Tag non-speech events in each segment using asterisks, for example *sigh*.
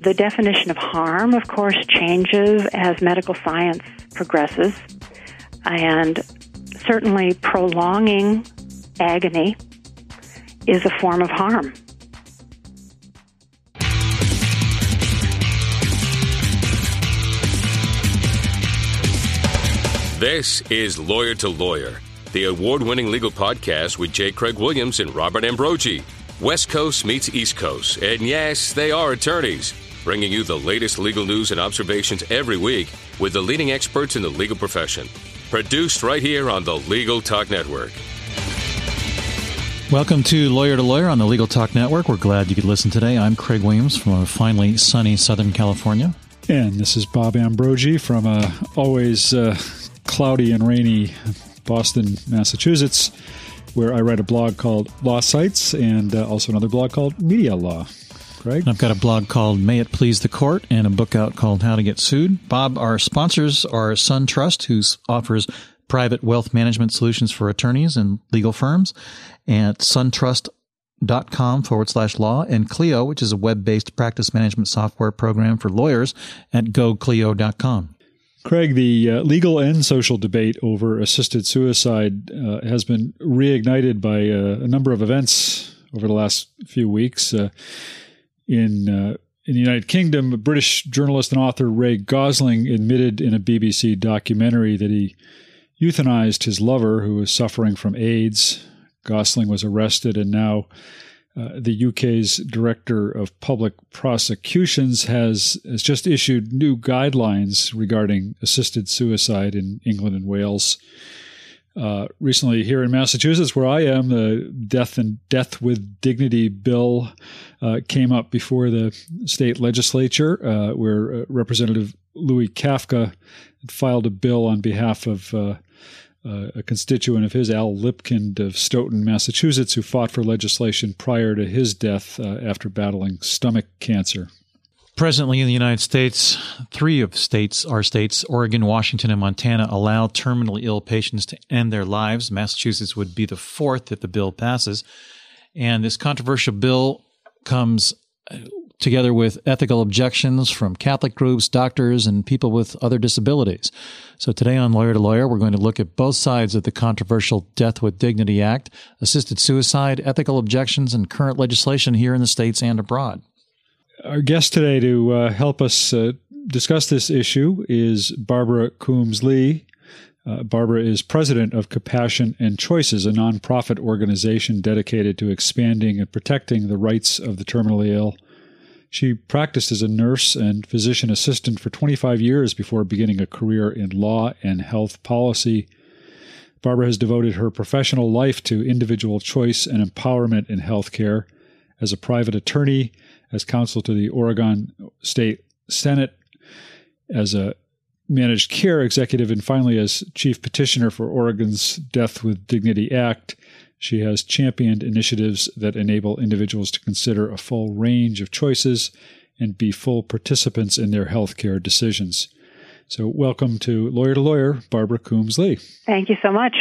The definition of harm, of course, changes as medical science progresses, and certainly prolonging agony is a form of harm. This is Lawyer to Lawyer, the award winning legal podcast with J. Craig Williams and Robert Ambrogi. West Coast meets East Coast, and yes, they are attorneys, bringing you the latest legal news and observations every week with the leading experts in the legal profession. Produced right here on the Legal Talk Network. Welcome to Lawyer to Lawyer on the Legal Talk Network. We're glad you could listen today. I'm Craig Williams from a finally sunny Southern California. And this is Bob Ambrogi from a always uh, cloudy and rainy Boston, Massachusetts, where I write a blog called Law Sites and uh, also another blog called Media Law. Craig? I've got a blog called May It Please the Court and a book out called How to Get Sued. Bob, our sponsors are SunTrust, who offers private wealth management solutions for attorneys and legal firms, at suntrust.com forward slash law, and Clio, which is a web based practice management software program for lawyers at goclio.com. Craig, the uh, legal and social debate over assisted suicide uh, has been reignited by uh, a number of events over the last few weeks. Uh, in uh, in the United Kingdom, British journalist and author Ray Gosling admitted in a BBC documentary that he euthanized his lover who was suffering from AIDS. Gosling was arrested and now uh, the UK's Director of Public Prosecutions has, has just issued new guidelines regarding assisted suicide in England and Wales. Uh, recently, here in Massachusetts, where I am, the Death and Death with Dignity bill uh, came up before the state legislature, uh, where uh, Representative Louis Kafka filed a bill on behalf of uh, a constituent of his, Al Lipkind of Stoughton, Massachusetts, who fought for legislation prior to his death uh, after battling stomach cancer. Presently in the United States, three of states, our states, Oregon, Washington, and Montana, allow terminally ill patients to end their lives. Massachusetts would be the fourth if the bill passes. And this controversial bill comes together with ethical objections from Catholic groups, doctors, and people with other disabilities. So today on Lawyer to Lawyer, we're going to look at both sides of the controversial Death with Dignity Act, assisted suicide, ethical objections, and current legislation here in the States and abroad. Our guest today to uh, help us uh, discuss this issue is Barbara Coombs Lee. Uh, Barbara is president of Compassion and Choices, a nonprofit organization dedicated to expanding and protecting the rights of the terminally ill she practiced as a nurse and physician assistant for 25 years before beginning a career in law and health policy. Barbara has devoted her professional life to individual choice and empowerment in healthcare as a private attorney, as counsel to the Oregon State Senate, as a managed care executive, and finally as chief petitioner for Oregon's Death with Dignity Act. She has championed initiatives that enable individuals to consider a full range of choices and be full participants in their healthcare decisions. So, welcome to Lawyer to Lawyer, Barbara Coombs Lee. Thank you so much.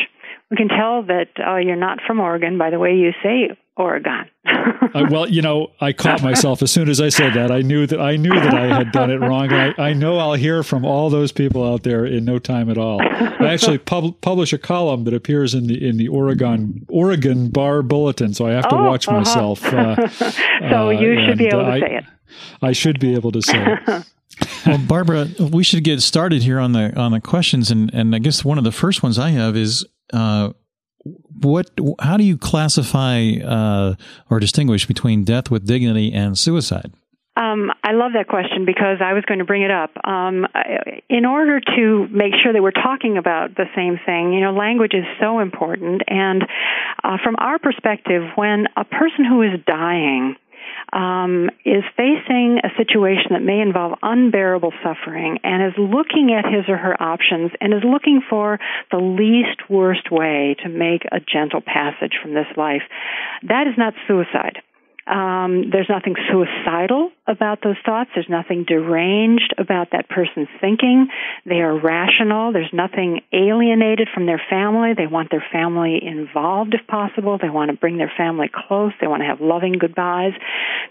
We can tell that uh, you're not from Oregon by the way you say Oregon. uh, well, you know, I caught myself as soon as I said that. I knew that I knew that I had done it wrong. I, I know I'll hear from all those people out there in no time at all. I actually pub- publish a column that appears in the in the Oregon Oregon Bar Bulletin, so I have to oh, watch uh-huh. myself. Uh, *laughs* so you should be able to I, say it. I should be able to say it. *laughs* well, Barbara, we should get started here on the on the questions, and and I guess one of the first ones I have is. Uh, what how do you classify uh, or distinguish between death with dignity and suicide um, I love that question because I was going to bring it up. Um, in order to make sure that we're talking about the same thing, you know, language is so important. And uh, from our perspective, when a person who is dying um, is facing a situation that may involve unbearable suffering and is looking at his or her options and is looking for the least worst way to make a gentle passage from this life, that is not suicide. Um, there's nothing suicidal about those thoughts. There's nothing deranged about that person's thinking. They are rational. There's nothing alienated from their family. They want their family involved if possible. They want to bring their family close. They want to have loving goodbyes.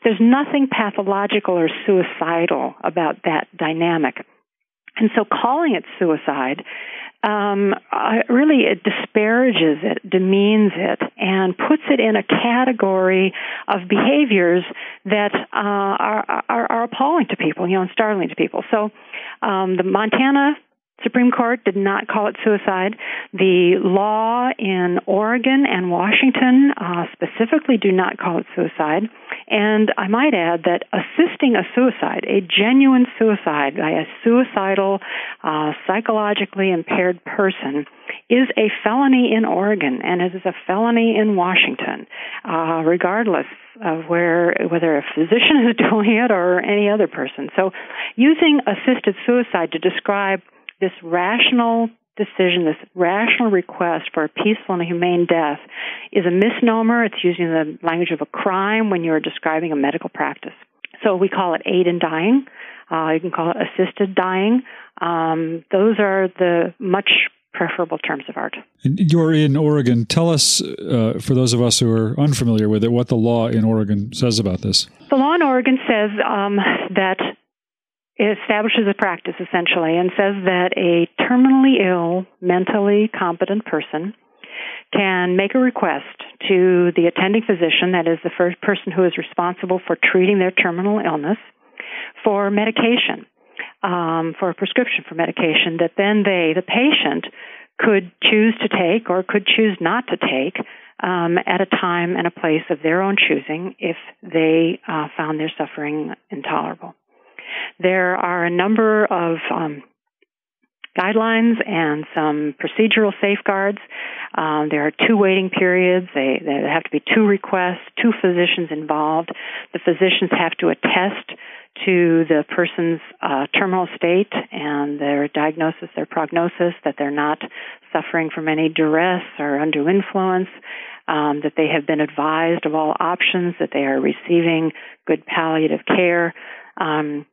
There's nothing pathological or suicidal about that dynamic. And so calling it suicide um, I, really it disparages it, demeans it, and puts it in a category of behaviors that uh, are, are, are appalling to people, you know, and startling to people. So um, the Montana Supreme Court did not call it suicide. The law in Oregon and Washington uh, specifically do not call it suicide. And I might add that assisting a suicide, a genuine suicide by a suicidal, uh, psychologically impaired person, is a felony in Oregon and it is a felony in Washington, uh, regardless of where whether a physician *laughs* is doing it or any other person. So, using assisted suicide to describe this rational decision, this rational request for a peaceful and humane death is a misnomer. It's using the language of a crime when you're describing a medical practice. So we call it aid in dying. Uh, you can call it assisted dying. Um, those are the much preferable terms of art. You're in Oregon. Tell us, uh, for those of us who are unfamiliar with it, what the law in Oregon says about this. The law in Oregon says um, that it establishes a practice essentially and says that a terminally ill, mentally competent person can make a request to the attending physician, that is the first person who is responsible for treating their terminal illness, for medication, um, for a prescription for medication that then they, the patient, could choose to take or could choose not to take um, at a time and a place of their own choosing if they uh, found their suffering intolerable. There are a number of um, guidelines and some procedural safeguards. Um, there are two waiting periods. They, there have to be two requests, two physicians involved. The physicians have to attest to the person's uh, terminal state and their diagnosis, their prognosis, that they're not suffering from any duress or undue influence, um, that they have been advised of all options, that they are receiving good palliative care. Um,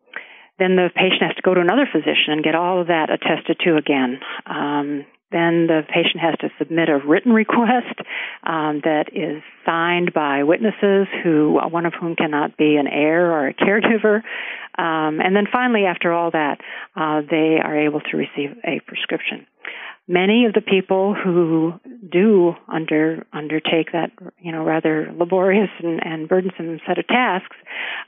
then the patient has to go to another physician and get all of that attested to again. Um, then the patient has to submit a written request um, that is signed by witnesses who one of whom cannot be an heir or a caregiver um, and then finally after all that uh, they are able to receive a prescription many of the people who do under undertake that you know rather laborious and, and burdensome set of tasks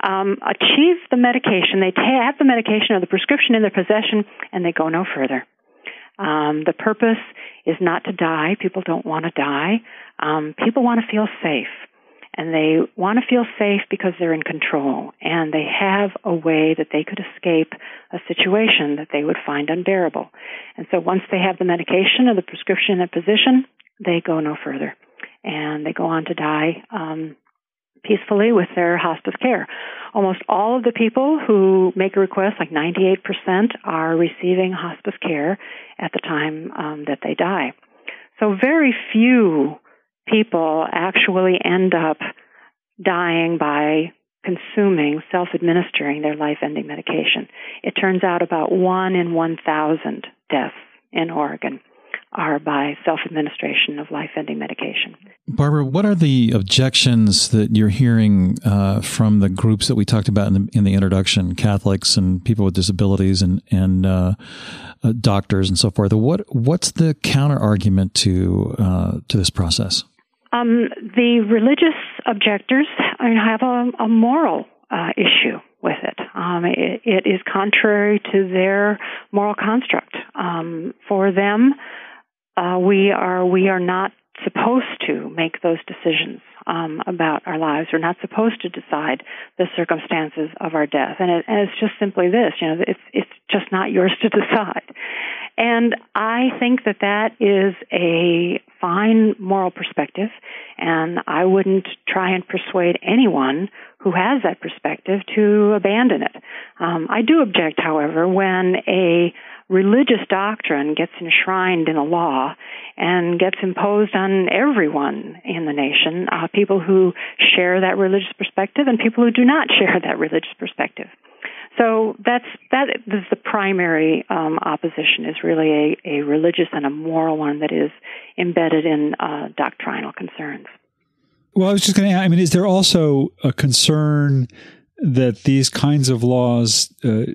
um, achieve the medication. They have the medication or the prescription in their possession, and they go no further. Um, the purpose is not to die. People don't want to die. Um, people want to feel safe and they want to feel safe because they're in control and they have a way that they could escape a situation that they would find unbearable. And so once they have the medication or the prescription in position, they go no further and they go on to die um, peacefully with their hospice care. Almost all of the people who make a request, like 98%, are receiving hospice care at the time um, that they die. So very few people actually end up dying by consuming, self administering their life ending medication. It turns out about one in 1,000 deaths in Oregon are by self administration of life ending medication. Barbara, what are the objections that you're hearing uh, from the groups that we talked about in the, in the introduction Catholics and people with disabilities and, and uh, uh, doctors and so forth? What, what's the counter argument to, uh, to this process? Um, the religious objectors have a, a moral uh, issue with it. Um, it. It is contrary to their moral construct. Um, for them, uh, we are we are not supposed to make those decisions um, about our lives. We're not supposed to decide the circumstances of our death, and, it, and it's just simply this. You know, it's it's just not yours to *laughs* decide. And I think that that is a fine moral perspective, and I wouldn't try and persuade anyone who has that perspective to abandon it. Um, I do object, however, when a religious doctrine gets enshrined in a law and gets imposed on everyone in the nation, uh, people who share that religious perspective and people who do not *laughs* share that religious perspective. So that's that is the primary um, opposition is really a, a religious and a moral one that is embedded in uh, doctrinal concerns. Well, I was just going to. I mean, is there also a concern that these kinds of laws uh,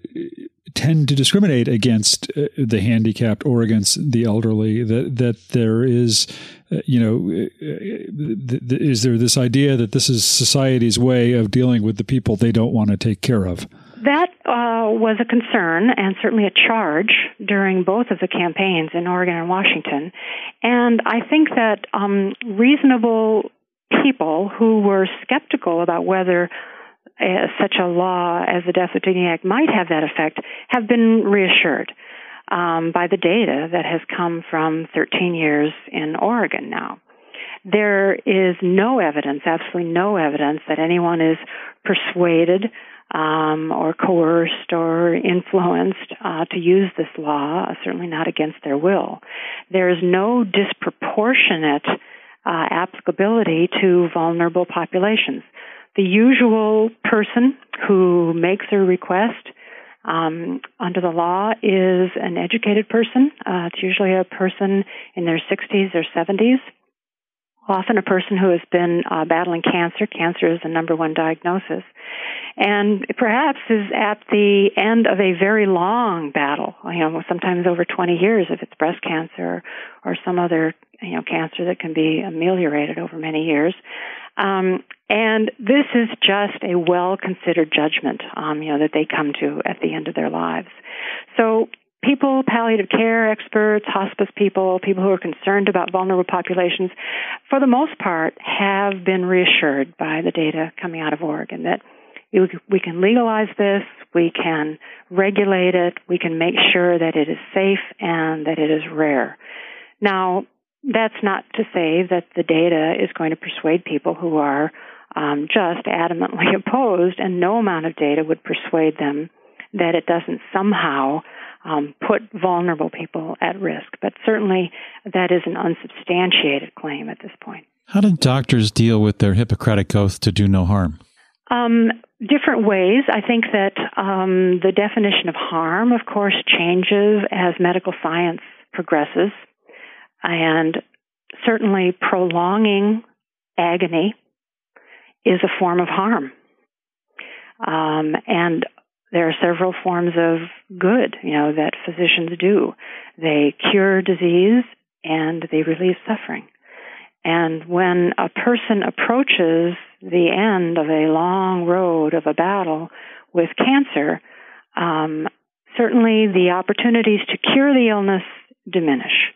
tend to discriminate against uh, the handicapped or against the elderly? That that there is, uh, you know, uh, th- th- is there this idea that this is society's way of dealing with the people they don't want to take care of? That uh, was a concern and certainly a charge during both of the campaigns in Oregon and Washington. And I think that um, reasonable people who were skeptical about whether uh, such a law as the Death with Dignity Act might have that effect have been reassured um, by the data that has come from 13 years in Oregon now. There is no evidence, absolutely no evidence, that anyone is persuaded um, or coerced or influenced uh, to use this law, certainly not against their will. There is no disproportionate uh, applicability to vulnerable populations. The usual person who makes a request um, under the law is an educated person. Uh, it's usually a person in their 60s or 70s often a person who has been uh, battling cancer. Cancer is the number one diagnosis. And perhaps is at the end of a very long battle, you know, sometimes over 20 years if it's breast cancer or some other, you know, cancer that can be ameliorated over many years. Um, and this is just a well considered judgment, um, you know, that they come to at the end of their lives. So people, palliative care experts, hospice people, people who are concerned about vulnerable populations, for the most part, have been reassured by the data coming out of Oregon that we can legalize this, we can regulate it, we can make sure that it is safe and that it is rare. Now, that's not to say that the data is going to persuade people who are um, just adamantly *laughs* opposed, and no amount of data would persuade them that it doesn't somehow um, put vulnerable people at risk. But certainly that is an unsubstantiated claim at this point. How did doctors deal with their Hippocratic oath to do no harm? Um, different ways. I think that um, the definition of harm, of course, changes as medical science progresses. And certainly prolonging agony is a form of harm. Um, and there are several forms of good, you know, that physicians do. They cure disease and they relieve suffering. And when a person approaches the end of a long road of a battle with cancer, um, certainly the opportunities to cure the illness diminish,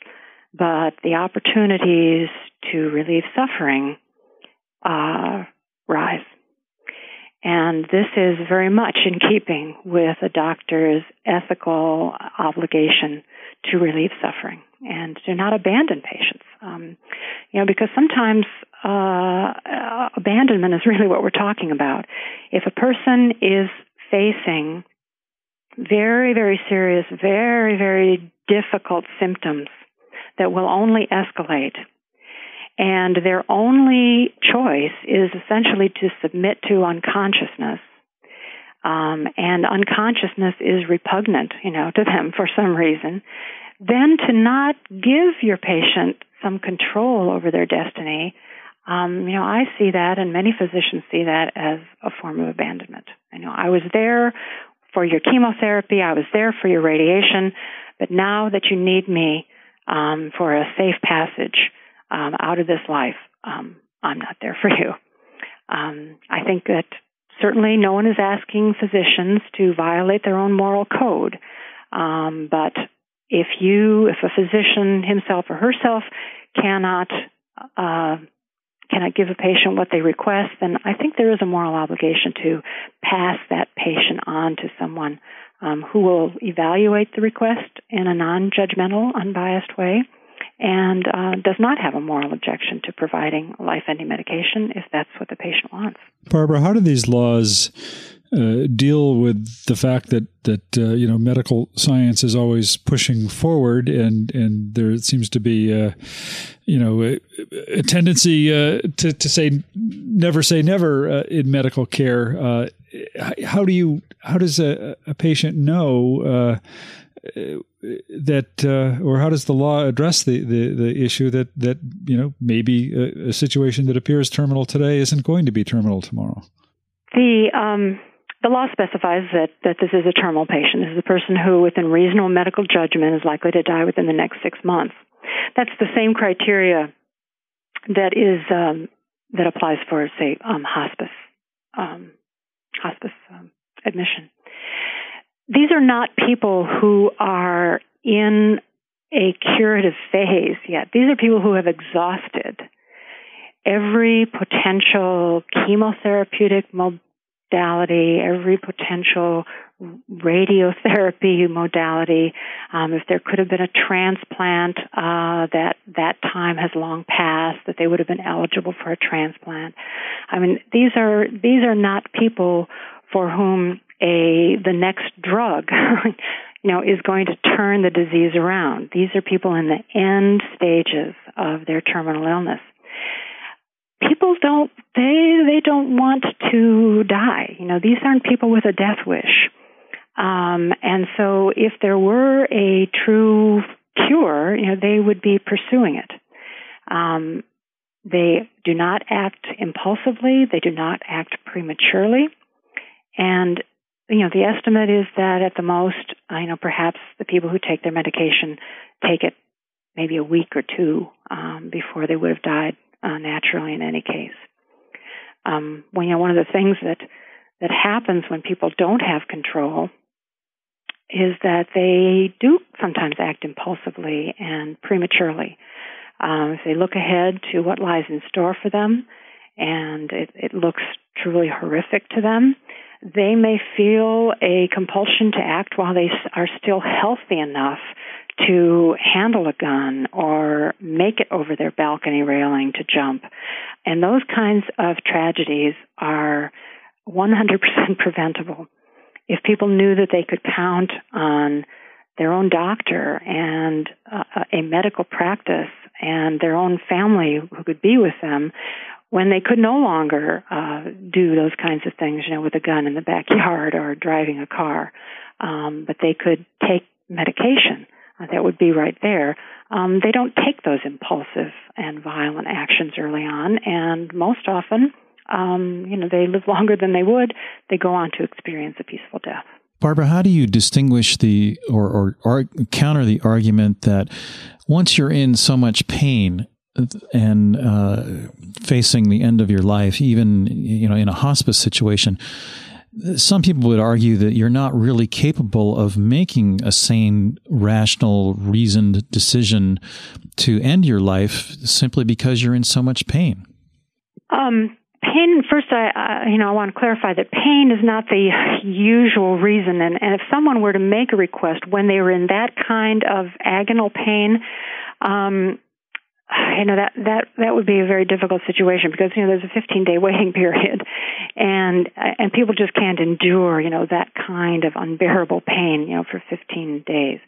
but the opportunities to relieve suffering uh, rise. And this is very much in keeping with a doctor's ethical obligation to relieve suffering and to not abandon patients. Um, you know, because sometimes uh, abandonment is really what we're talking about. If a person is facing very, very serious, very, very difficult symptoms that will only escalate and their only choice is essentially to submit to unconsciousness. Um, and unconsciousness is repugnant, you know, to them for some reason. Then to not give your patient some control over their destiny, um, you know, I see that, and many physicians see that as a form of abandonment. I know I was there for your chemotherapy, I was there for your radiation, but now that you need me um, for a safe passage, um, out of this life, um, I'm not there for you. Um, I think that certainly no one is asking physicians to violate their own moral code. Um, but if you, if a physician himself or herself cannot uh, cannot give a patient what they request, then I think there is a moral obligation to pass that patient on to someone um, who will evaluate the request in a non-judgmental, unbiased way and uh, does not have a moral objection to providing life ending medication if that's what the patient wants. Barbara, how do these laws uh, deal with the fact that that uh, you know medical science is always pushing forward, and and there seems to be uh, you know a, a tendency uh, to to say never say never uh, in medical care. Uh, how do you how does a, a patient know? That or how does the law address the, the, the issue that that you know maybe a, a situation that appears terminal today isn't going to be terminal tomorrow the um, the law specifies that, that this is a terminal patient. This is a person who, within reasonable medical judgment, is likely to die within the next six months. That's the same criteria that is um, that applies for, say, um, hospice um, hospice um, admission. These are not people who are in a curative phase yet. These are people who have exhausted every potential chemotherapeutic modality, every potential radiotherapy modality. Um, if there could have been a transplant, uh, that that time has long passed. That they would have been eligible for a transplant. I mean, these are these are not people for whom a the next drug. *laughs* you know, is going to turn the disease around. These are people in the end stages of their terminal illness people don't they they don't want to die. You know, these aren't people with a death wish. Um, and so, if there were a true cure, you know, they would be pursuing it. Um, they do not act impulsively. They do not act prematurely. And you know, the estimate is that at the most, you know, perhaps the people who take their medication take it maybe a week or two um, before they would have died uh, naturally in any case. Um, when you know, one of the things that that happens when people don't have control is that they do sometimes act impulsively and prematurely. Um, if they look ahead to what lies in store for them, and it, it looks truly horrific to them, they may feel a compulsion to act while they are still healthy enough to handle a gun or make it over their balcony railing to jump. And those kinds of tragedies are 100% preventable. If people knew that they could count on their own doctor and uh, a medical practice and their own family who could be with them when they could no longer uh, do those kinds of things, you know, with a gun in the backyard or driving a car, um, but they could take medication uh, that would be right there. Um, they don't take those impulsive and violent actions early on, and most often, um, you know, they live *laughs* longer than they would. They go on to experience a peaceful death. Barbara, how do you distinguish the or, or, or counter the argument that once you're in so much pain and uh, facing the end of your life, even you know in a hospice situation, some people would argue that you're not really capable of making a sane, rational, reasoned decision to end your life simply because you're in so much pain. Um, pain. First, I, you know I want to clarify that pain is not the usual reason, and, and if someone were to make a request when they were in that kind of agonal pain. Um, *sighs* you know that that that would be a very difficult situation because you know there's a 15 day *laughs* waiting period. And and people just can't endure you know that kind of unbearable pain you know for 15 days.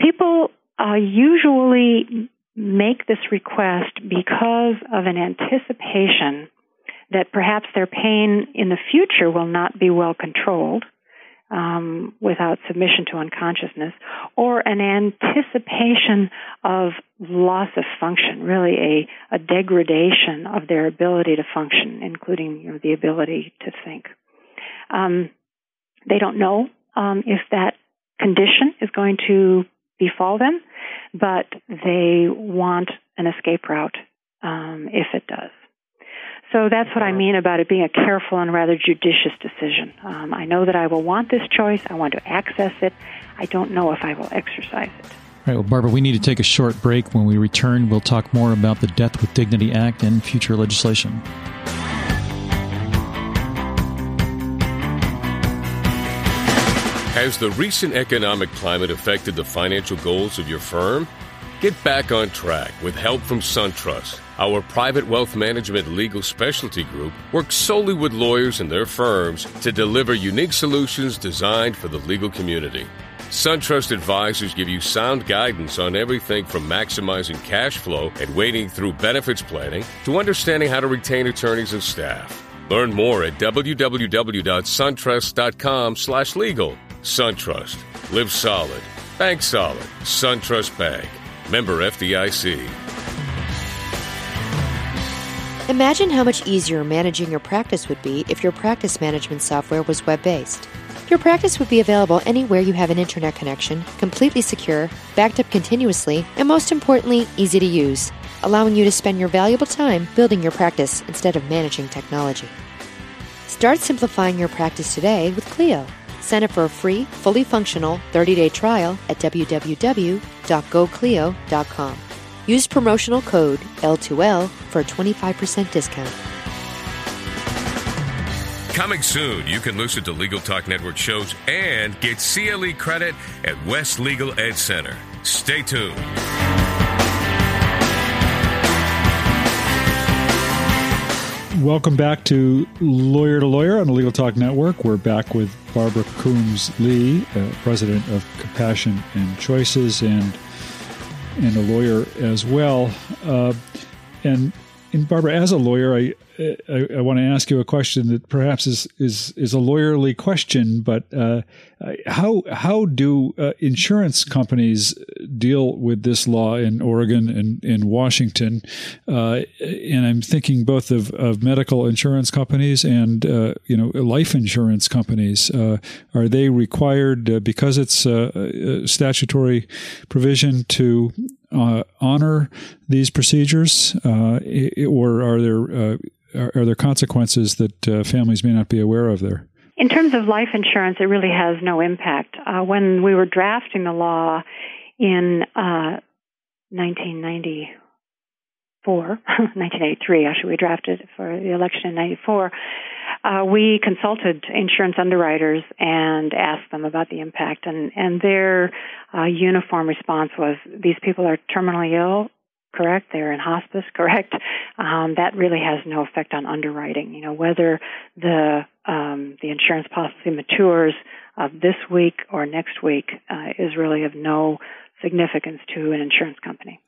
People uh, usually make this request because of an anticipation that perhaps their pain in the future will not be well controlled um, without submission to unconsciousness, or an anticipation of loss of function, really a, a degradation of their ability to function, including you know, the ability to think. Um, they don't know um, if that condition is going to befall them, but they want an escape route um, if it does. So that's what I mean about it being a careful and rather judicious decision. Um, I know that I will want this choice. I want to access it. I don't know if I will exercise it. All right, well, Barbara, we need to take a short break. When we return, we'll talk more about the Death with Dignity Act and future legislation. Has the recent economic climate affected the financial goals of your firm? Get back on track with help from SunTrust Our private wealth management legal specialty group works solely with lawyers and their firms to deliver unique solutions designed for the legal community. SunTrust advisors give you sound guidance on everything from maximizing cash flow and wading through benefits planning to understanding how to retain attorneys and staff. Learn more at www.suntrust.com/legal. SunTrust. Live solid. Bank solid. SunTrust Bank. Member FDIC. Imagine how much easier managing your practice would be if your practice management software was web based. Your practice would be available anywhere you have an internet connection, completely secure, backed up continuously, and most importantly, easy to use, allowing you to spend your valuable time building your practice instead of managing technology. Start simplifying your practice today with Clio. Sign up for a free, fully functional 30 day trial at www.goclio.com. Use promotional code L2L for a 25% discount. Coming soon, you can listen to Legal Talk Network shows and get CLE credit at West Legal Ed Center. Stay tuned. Welcome back to Lawyer to Lawyer on the Legal Talk Network. We're back with Barbara Coombs Lee, uh, president of Compassion and Choices, and and a lawyer as well. Uh, and, and Barbara, as a lawyer, I I, I, want to ask you a question that perhaps is is is a lawyerly question, but uh, how how do uh, insurance companies deal with this law in Oregon and in Washington? Uh, and I'm thinking both of, of medical insurance companies and uh, you know life insurance companies. Uh, are they required uh, because it's a statutory provision to honor these procedures, or are there are, are there consequences that uh, families may not be aware of there? In terms of life insurance, it really has no impact. Uh, when we were drafting the law in uh, 1994, 1983, *laughs* actually, we drafted for the election in 94. Uh, we consulted insurance underwriters and asked them about the impact, and, and their uh, uniform response was these people are terminally ill correct? They're in hospice, *laughs* correct? Um, that really has no effect on underwriting. You know, whether the um, the insurance policy matures uh, this week or next week uh, is really of no significance to an insurance company.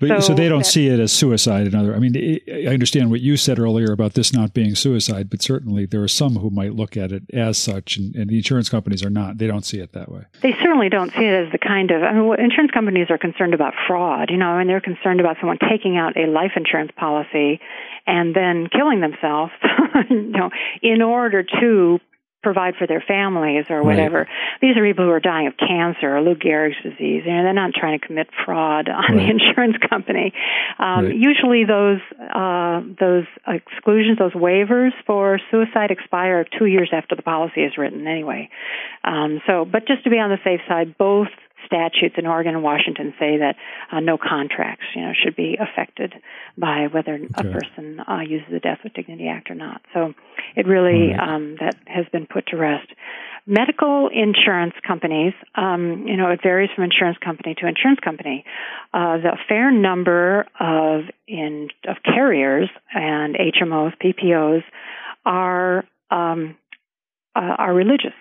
But, so, so, they don't that, see it as suicide. In other, I mean, I understand what you said earlier about this not being suicide, but certainly there are some who might look at it as such, and, and, the insurance companies are not. They don't see it that way. They certainly don't see it as the kind of. I mean, insurance companies are concerned about fraud. You know, I and they're concerned about someone taking out a life insurance policy and then killing themselves, *laughs* you know, in order to provide for their families or whatever. Right. These are people who are dying of cancer or Lou Gehrig's disease. You know, they're not trying to commit fraud on right. the insurance company. Um, right. Usually, those uh, those exclusions, those waivers for suicide expire two years after the policy is written, anyway. Um, so, but just to be on the safe side, both statutes in Oregon and Washington say that uh, no contracts, you know, should be affected by whether okay. a person uh, uses the Death with Dignity Act or not. So it really right. um, that has been put to rest. Medical insurance companies, um, you know, it varies from insurance company to insurance company. Uh, the fair number of in of carriers and HMOs, PPOs are um, uh, are religious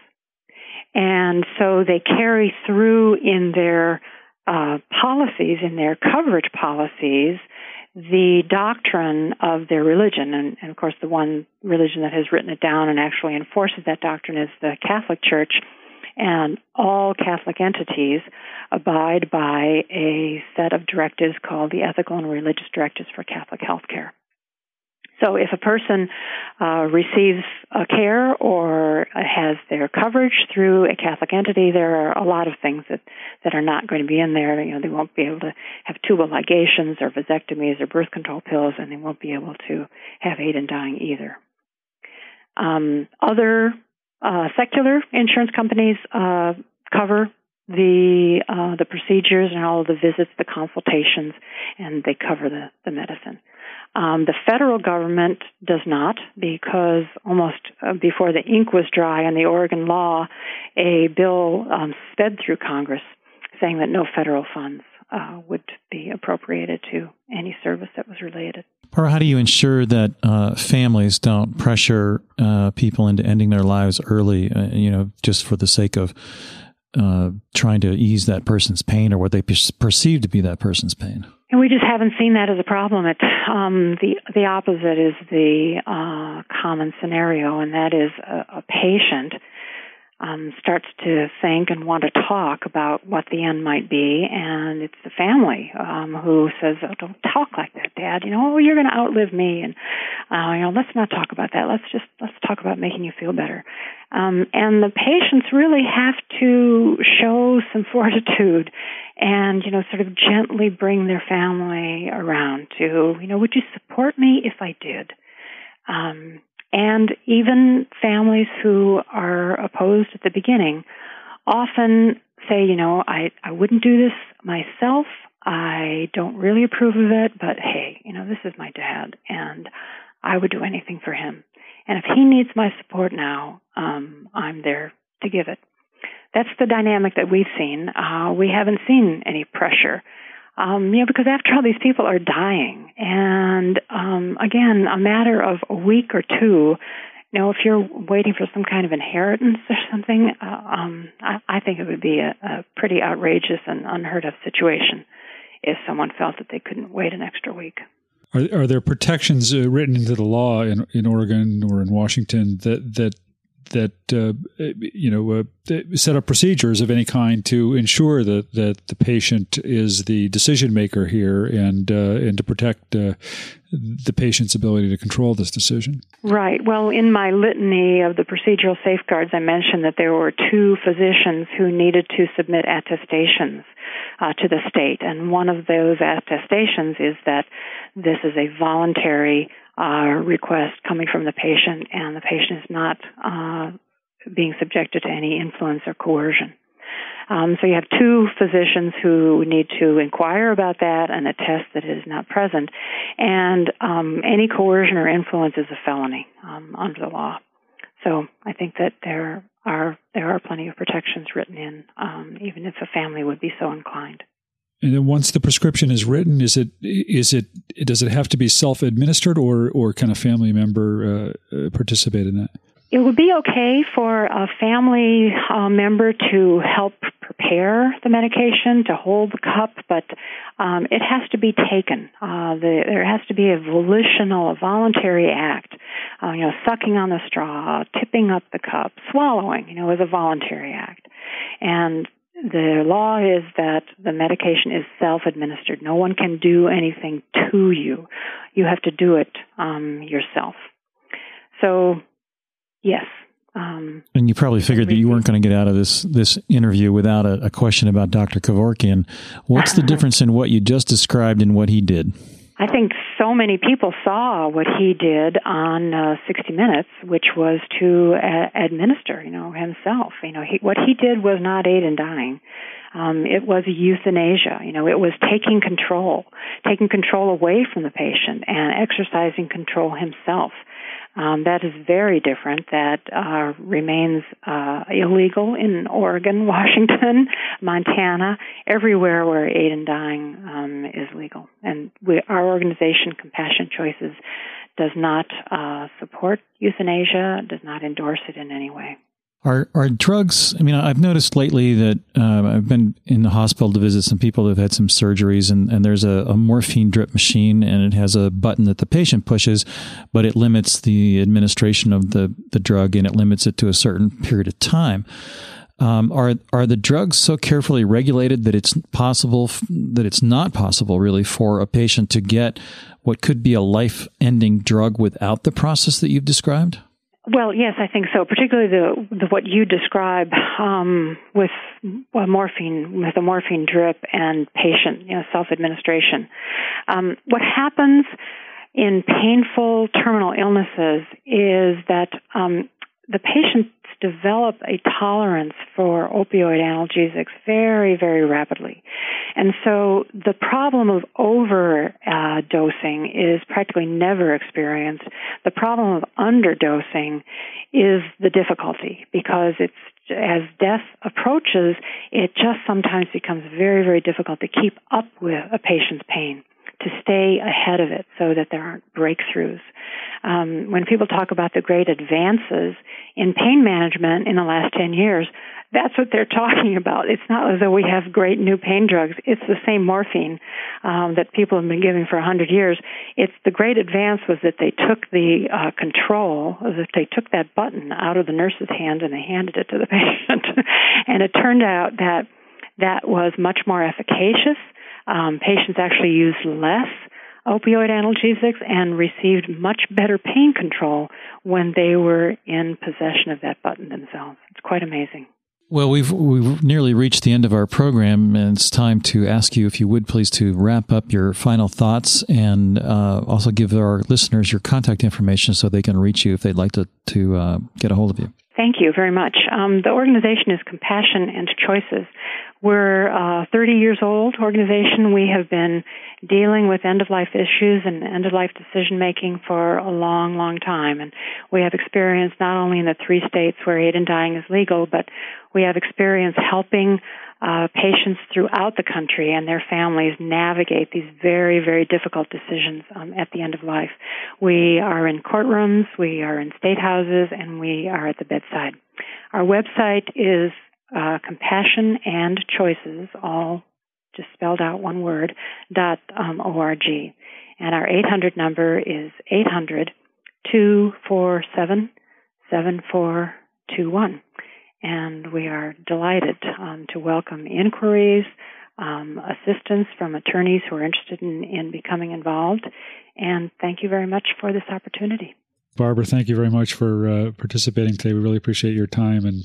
and so they carry through in their uh, policies, in their coverage policies, the doctrine of their religion. And, and, of course, the one religion that has written it down and actually enforces that doctrine is the Catholic Church. And all Catholic entities abide by a set of directives called the Ethical and Religious Directives for Catholic Healthcare. So if a person uh, receives a care or has their coverage through a Catholic entity, there are a lot of things that, that are not going to be in there. You know, they won't be able to have tubal ligations or vasectomies or birth control pills, and they won't be able to have aid in dying either. Um, other uh, secular insurance companies uh, cover the uh, the procedures and all of the visits, the consultations, and they cover the, the medicine. Um, the federal government does not, because almost uh, before the ink was dry on the Oregon law, a bill um, sped through Congress saying that no federal funds uh, would be appropriated to any service that was related. Or how do you ensure that uh, families don't pressure uh, people into ending their lives early, uh, you know, just for the sake of uh, trying to ease that person's pain or what they perceive to be that person's pain? And we just haven't seen that as a problem. It, um, the the opposite is the uh, common scenario, and that is a, a patient um, starts to think and want to talk about what the end might be, and it's the family um, who says, "Oh, don't talk like that, Dad. You know, oh, you're going to outlive me, and uh, you know, let's not talk about that. Let's just let's talk about making you feel better." Um, and the patients really have to show some *laughs* fortitude and you know, sort of gently bring their family around to, you know, would you support me if I did? Um, and even families who are opposed at the beginning often say, you know, I, I wouldn't do this myself. I don't really approve of it, but hey, you know, this is my dad and I would do anything for him. And if he needs my support now, um, I'm there to give it. That's the dynamic that we've seen. Uh, we haven't seen any pressure um, you know, because after all, these people are dying, and um, again, a matter of a week or two. You know, if you're waiting for some kind of inheritance or something, uh, um, I, I think it would be a, a pretty outrageous and unheard of situation if someone felt that they couldn't wait an extra week. Are, are there protections uh, written into the law in, in Oregon or in Washington that that that uh, you know uh, set up procedures of any kind to ensure that that the patient is the decision maker here and uh, and to protect uh, the patient's ability to control this decision. Right. Well, in my litany of the procedural safeguards, I mentioned that there were two physicians who needed to submit attestations uh, to the state, and one of those attestations is that this is a voluntary uh, request coming from the patient, and the patient is not uh, being subjected to any influence or coercion. Um, so you have two physicians who need to inquire about that and attest that it is not present. And um, any coercion or influence is a felony um, under the law. So I think that there are there are plenty of protections written in, um, even if a family would be so inclined. And then once the prescription is written, is it is it does it have to be self administered or or can a family member uh, uh, participate in that? It would be okay for a family uh, member to help prepare the medication, to hold the cup, but um, it has to be taken. Uh, the, there has to be a volitional, a voluntary act. Uh, you know, sucking on the straw, tipping up the cup, swallowing. You know, is a voluntary act, and the law is that the medication is self-administered. No one can do anything to you. You have to do it um, yourself. So, yes. Um, and you probably figured that you weren't going to get out of this this interview without a, a question about Dr. Kevorkian. What's the *laughs* difference in what you just described and what he did? I think so many people saw what he did on uh, 60 Minutes, which was to uh, administer, you know, himself. You know, he, what he did was not aid in dying. Um, it was euthanasia. You know, it was taking control, taking control away from the patient and exercising control himself. Um, that is very different. That uh, remains uh, illegal in Oregon, *laughs* Washington, Montana, everywhere where aid in dying um, is legal. And we, our organization, Compassion Choices, does not uh, support euthanasia, does not endorse it in any way. Are are drugs? I mean, I've noticed lately that uh, I've been in the hospital to visit some people who've had some surgeries, and, and there's a, a, morphine drip machine, and it has a button that the patient pushes, but it limits the administration of the, the drug, and it limits it to a certain period of time. Um, are are the drugs so carefully regulated that it's possible that it's not possible really for a patient to get what could be a life ending drug without the process that you've described? Well, yes, I think so. Particularly the, the what you describe um, with uh, morphine, with the morphine drip and patient you know, self-administration. Um, what happens in painful terminal illnesses is that um, the patients develop a tolerance for opioid analgesics very, very rapidly. And so the problem of overdosing uh, is practically never experienced. The problem of underdosing is the difficulty because it's as death approaches, it just sometimes becomes very, very difficult to keep up with a patient's pain to stay ahead of it so that there aren't breakthroughs. Um, when people talk about the great advances in pain management in the last 10 years, that's what they're *laughs* talking about. It's not as though we have great new pain drugs. It's the same morphine um, that people have been giving for 100 years. It's the great advance was that they took the uh, control, that they took that button out of the nurse's hand and they handed it to the *laughs* patient. and it turned out that that was much more efficacious um, patients actually used less opioid analgesics and received much better pain control when they were in possession of that button themselves. It's quite amazing. Well, we've we've nearly reached the end of our program, and it's time to ask you, if you would please, to wrap up your final thoughts and uh, also give our listeners your contact information so they can reach you if they'd like to to uh, get a hold of you. Thank you very much. Um, the organization is Compassion and Choices. We're a 30 years old organization. We have been dealing with end of life issues and end of life decision making for a long, long time. And we have experience not only in the three states where aid in dying is legal, but we have experience helping uh, patients throughout the country and their families navigate these very, very difficult decisions um, at the end of life. We are in courtrooms, we are in state houses, and we are at the bedside. Our website is uh, compassion and choices, all just spelled out one word, dot um, org. And our 800 number is 800 247 7421 and we are delighted um, to welcome inquiries, um, assistance from attorneys who are interested in, in becoming involved. And thank you very much for this opportunity. Barbara, thank you very much for uh, participating today. We really appreciate your time and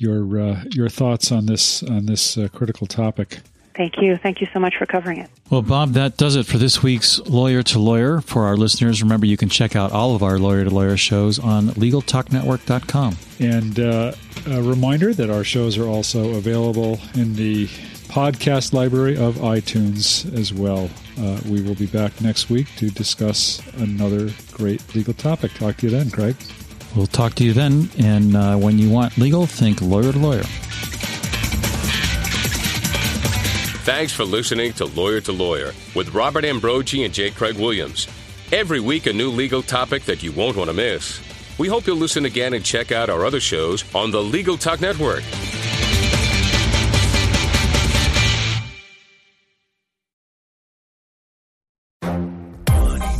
your uh, your thoughts on this on this uh, critical topic. Thank you. Thank you so much for covering it. Well, Bob, that does it for this week's Lawyer to Lawyer. For our listeners, remember you can check out all of our Lawyer to Lawyer shows on LegalTalkNetwork.com. And uh, a reminder that our shows are also available in the podcast library of iTunes as well. Uh, we will be back next week to discuss another great legal topic. Talk to you then, Craig. We'll talk to you then. And uh, when you want legal, think lawyer to lawyer. Thanks for listening to Lawyer to Lawyer with Robert Ambrogi and J. Craig Williams. Every week, a new legal topic that you won't want to miss. We hope you'll listen again and check out our other shows on the Legal Talk Network.